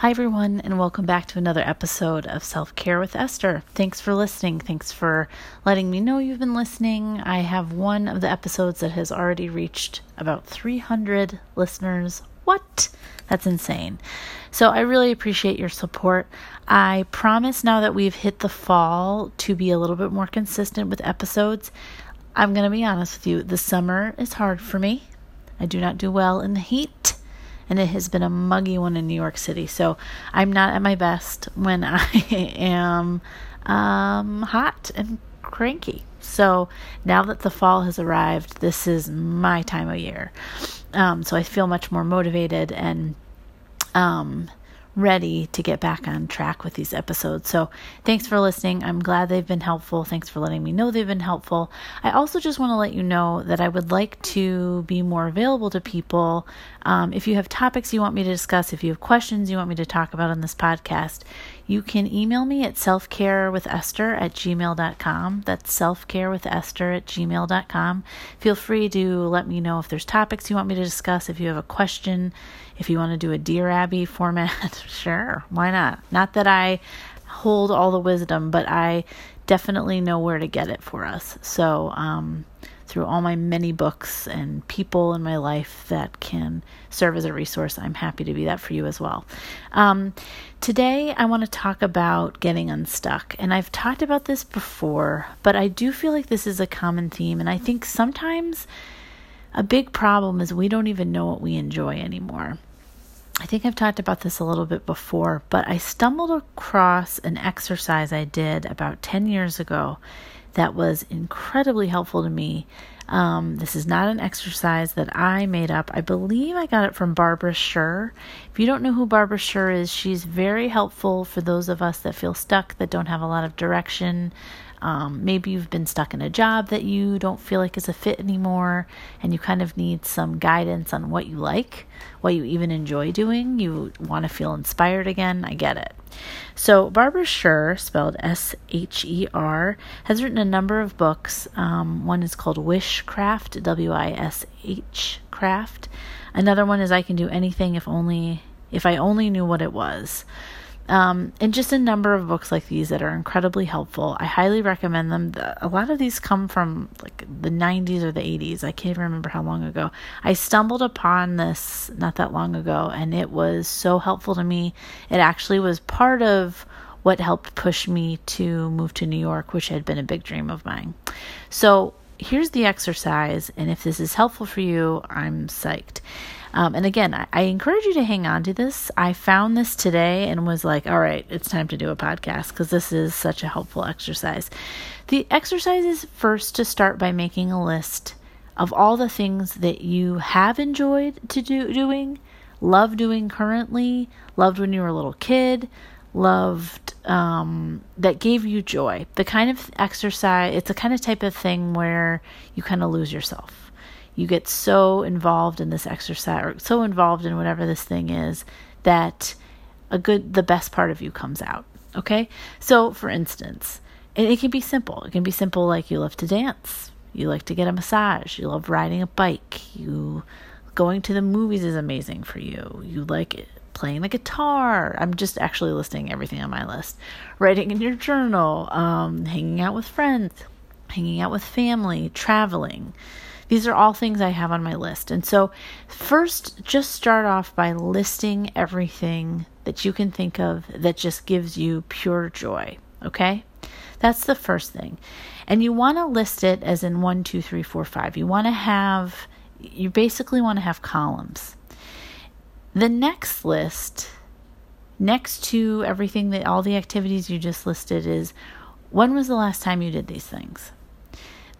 Hi, everyone, and welcome back to another episode of Self Care with Esther. Thanks for listening. Thanks for letting me know you've been listening. I have one of the episodes that has already reached about 300 listeners. What? That's insane. So, I really appreciate your support. I promise now that we've hit the fall to be a little bit more consistent with episodes. I'm going to be honest with you, the summer is hard for me. I do not do well in the heat and it has been a muggy one in New York City. So I'm not at my best when I am um, hot and cranky. So now that the fall has arrived, this is my time of year. Um, so I feel much more motivated and um, ready to get back on track with these episodes. So, thanks for listening. I'm glad they've been helpful. Thanks for letting me know they've been helpful. I also just want to let you know that I would like to be more available to people. Um, if you have topics you want me to discuss, if you have questions you want me to talk about on this podcast, you can email me at selfcarewithesther at gmail.com. That's selfcarewithesther at gmail.com. Feel free to let me know if there's topics you want me to discuss, if you have a question, if you want to do a Dear Abby format. sure, why not? Not that I hold all the wisdom, but I definitely know where to get it for us. So, um, through all my many books and people in my life that can serve as a resource. I'm happy to be that for you as well. Um, today, I want to talk about getting unstuck. And I've talked about this before, but I do feel like this is a common theme. And I think sometimes a big problem is we don't even know what we enjoy anymore. I think I've talked about this a little bit before, but I stumbled across an exercise I did about 10 years ago that was incredibly helpful to me. Um, this is not an exercise that I made up. I believe I got it from Barbara Sher. If you don't know who Barbara Sher is, she's very helpful for those of us that feel stuck, that don't have a lot of direction. Um, maybe you've been stuck in a job that you don't feel like is a fit anymore, and you kind of need some guidance on what you like, what you even enjoy doing. You want to feel inspired again. I get it. So, Barbara Sher, spelled S H E R, has written a number of books. Um, one is called Wishcraft, W I S H Craft. Another one is I Can Do Anything If Only If I Only Knew What It Was. Um, and just a number of books like these that are incredibly helpful. I highly recommend them. A lot of these come from like the 90s or the 80s. I can't remember how long ago. I stumbled upon this not that long ago, and it was so helpful to me. It actually was part of what helped push me to move to New York, which had been a big dream of mine. So here's the exercise, and if this is helpful for you, I'm psyched. Um, and again, I, I, encourage you to hang on to this. I found this today and was like, all right, it's time to do a podcast because this is such a helpful exercise. The exercise is first to start by making a list of all the things that you have enjoyed to do doing, love doing currently, loved when you were a little kid, loved um, that gave you joy. The kind of exercise, it's a kind of type of thing where you kind of lose yourself you get so involved in this exercise or so involved in whatever this thing is that a good the best part of you comes out okay? So for instance it, it can be simple. It can be simple like you love to dance. You like to get a massage. You love riding a bike. You going to the movies is amazing for you. You like it, playing the guitar. I'm just actually listing everything on my list. Writing in your journal um, hanging out with friends hanging out with family traveling these are all things I have on my list. And so, first, just start off by listing everything that you can think of that just gives you pure joy. Okay? That's the first thing. And you want to list it as in one, two, three, four, five. You want to have, you basically want to have columns. The next list, next to everything that all the activities you just listed, is when was the last time you did these things?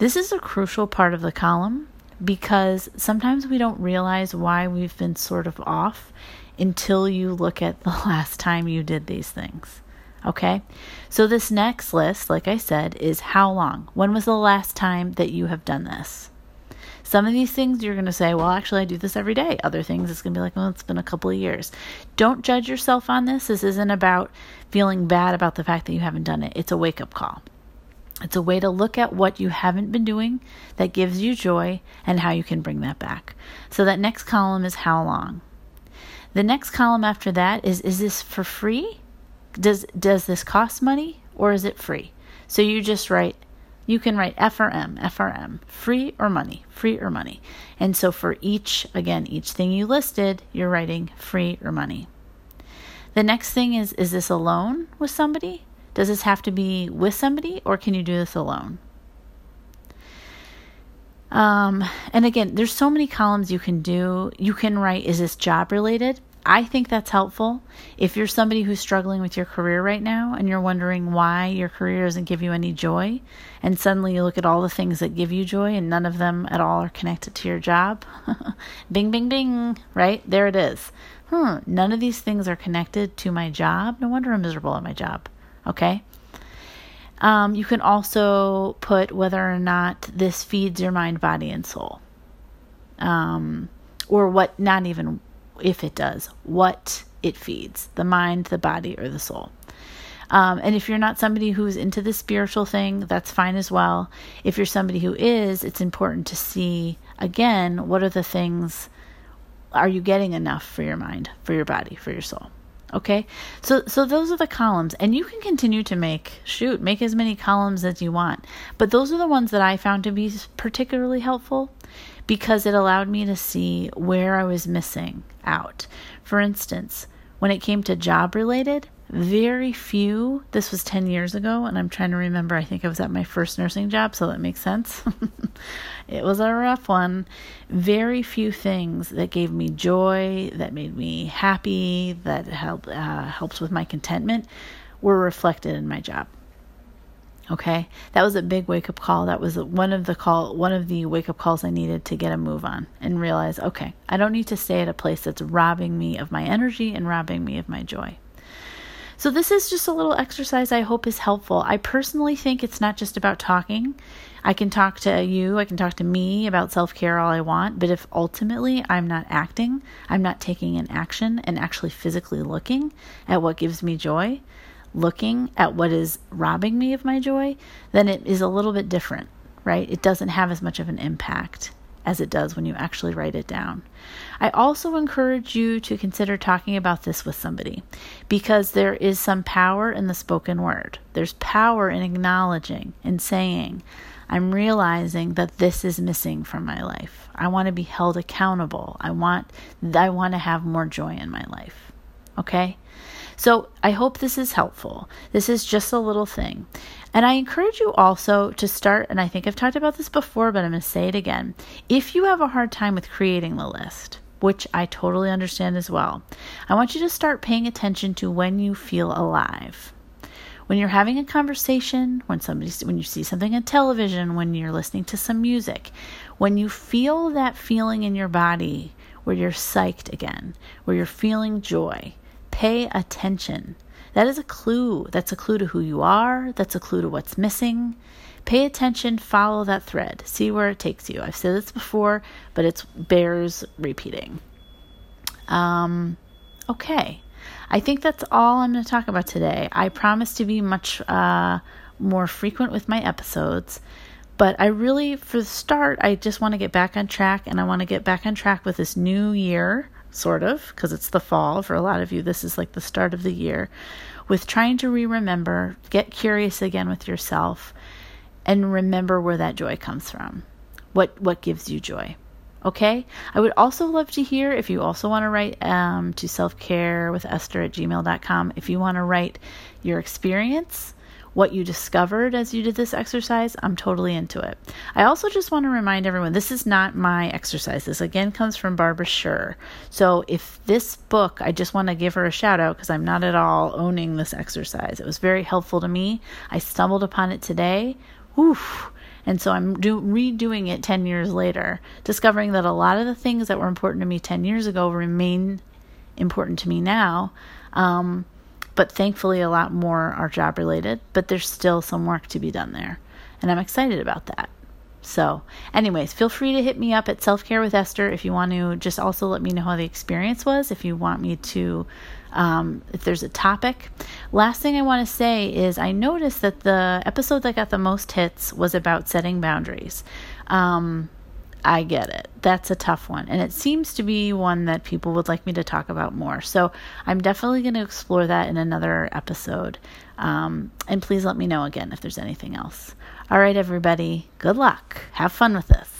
This is a crucial part of the column because sometimes we don't realize why we've been sort of off until you look at the last time you did these things. Okay? So, this next list, like I said, is how long? When was the last time that you have done this? Some of these things you're going to say, well, actually, I do this every day. Other things, it's going to be like, well, it's been a couple of years. Don't judge yourself on this. This isn't about feeling bad about the fact that you haven't done it, it's a wake up call. It's a way to look at what you haven't been doing that gives you joy and how you can bring that back. So that next column is how long. The next column after that is is this for free? Does does this cost money or is it free? So you just write you can write F or M, F or M, free or money, free or money. And so for each, again, each thing you listed, you're writing free or money. The next thing is is this alone with somebody? Does this have to be with somebody or can you do this alone? Um, and again, there's so many columns you can do. You can write, is this job related? I think that's helpful. If you're somebody who's struggling with your career right now and you're wondering why your career doesn't give you any joy, and suddenly you look at all the things that give you joy and none of them at all are connected to your job, bing, bing, bing, right? There it is. Hmm, none of these things are connected to my job. No wonder I'm miserable at my job. Okay? Um, you can also put whether or not this feeds your mind, body, and soul. Um, or what, not even if it does, what it feeds the mind, the body, or the soul. Um, and if you're not somebody who's into the spiritual thing, that's fine as well. If you're somebody who is, it's important to see again what are the things are you getting enough for your mind, for your body, for your soul? Okay, so so those are the columns, and you can continue to make shoot make as many columns as you want, but those are the ones that I found to be particularly helpful because it allowed me to see where I was missing out. For instance, when it came to job related, very few, this was 10 years ago, and I'm trying to remember, I think I was at my first nursing job, so that makes sense. it was a rough one. Very few things that gave me joy, that made me happy, that helped uh, helps with my contentment were reflected in my job. Okay, that was a big wake up call. That was one of the call, one of the wake up calls I needed to get a move on and realize, okay, I don't need to stay at a place that's robbing me of my energy and robbing me of my joy. So, this is just a little exercise I hope is helpful. I personally think it's not just about talking. I can talk to you, I can talk to me about self care all I want, but if ultimately I'm not acting, I'm not taking an action and actually physically looking at what gives me joy, looking at what is robbing me of my joy, then it is a little bit different, right? It doesn't have as much of an impact as it does when you actually write it down. I also encourage you to consider talking about this with somebody because there is some power in the spoken word. There's power in acknowledging and saying, I'm realizing that this is missing from my life. I want to be held accountable. I want I want to have more joy in my life. Okay? So, I hope this is helpful. This is just a little thing. And I encourage you also to start, and I think I've talked about this before, but I'm going to say it again. If you have a hard time with creating the list, which I totally understand as well, I want you to start paying attention to when you feel alive. When you're having a conversation, when somebody when you see something on television, when you're listening to some music, when you feel that feeling in your body where you're psyched again, where you're feeling joy, pay attention that is a clue. That's a clue to who you are. That's a clue to what's missing. Pay attention, follow that thread, see where it takes you. I've said this before, but it bears repeating. Um, okay, I think that's all I'm going to talk about today. I promise to be much uh, more frequent with my episodes, but I really, for the start, I just want to get back on track, and I want to get back on track with this new year sort of, because it's the fall. For a lot of you, this is like the start of the year, with trying to re remember, get curious again with yourself, and remember where that joy comes from. What, what gives you joy? Okay. I would also love to hear if you also want to write um, to selfcare with Esther at gmail.com. If you want to write your experience, what you discovered as you did this exercise, I'm totally into it. I also just want to remind everyone this is not my exercise. This again comes from Barbara Sher. So if this book, I just want to give her a shout out because I'm not at all owning this exercise. It was very helpful to me. I stumbled upon it today. Oof. And so I'm do, redoing it 10 years later, discovering that a lot of the things that were important to me 10 years ago remain important to me now. Um, but thankfully, a lot more are job related, but there's still some work to be done there. And I'm excited about that. So, anyways, feel free to hit me up at Self Care with Esther if you want to just also let me know how the experience was, if you want me to, um, if there's a topic. Last thing I want to say is I noticed that the episode that got the most hits was about setting boundaries. Um, I get it. That's a tough one. And it seems to be one that people would like me to talk about more. So I'm definitely going to explore that in another episode. Um, and please let me know again if there's anything else. All right, everybody, good luck. Have fun with this.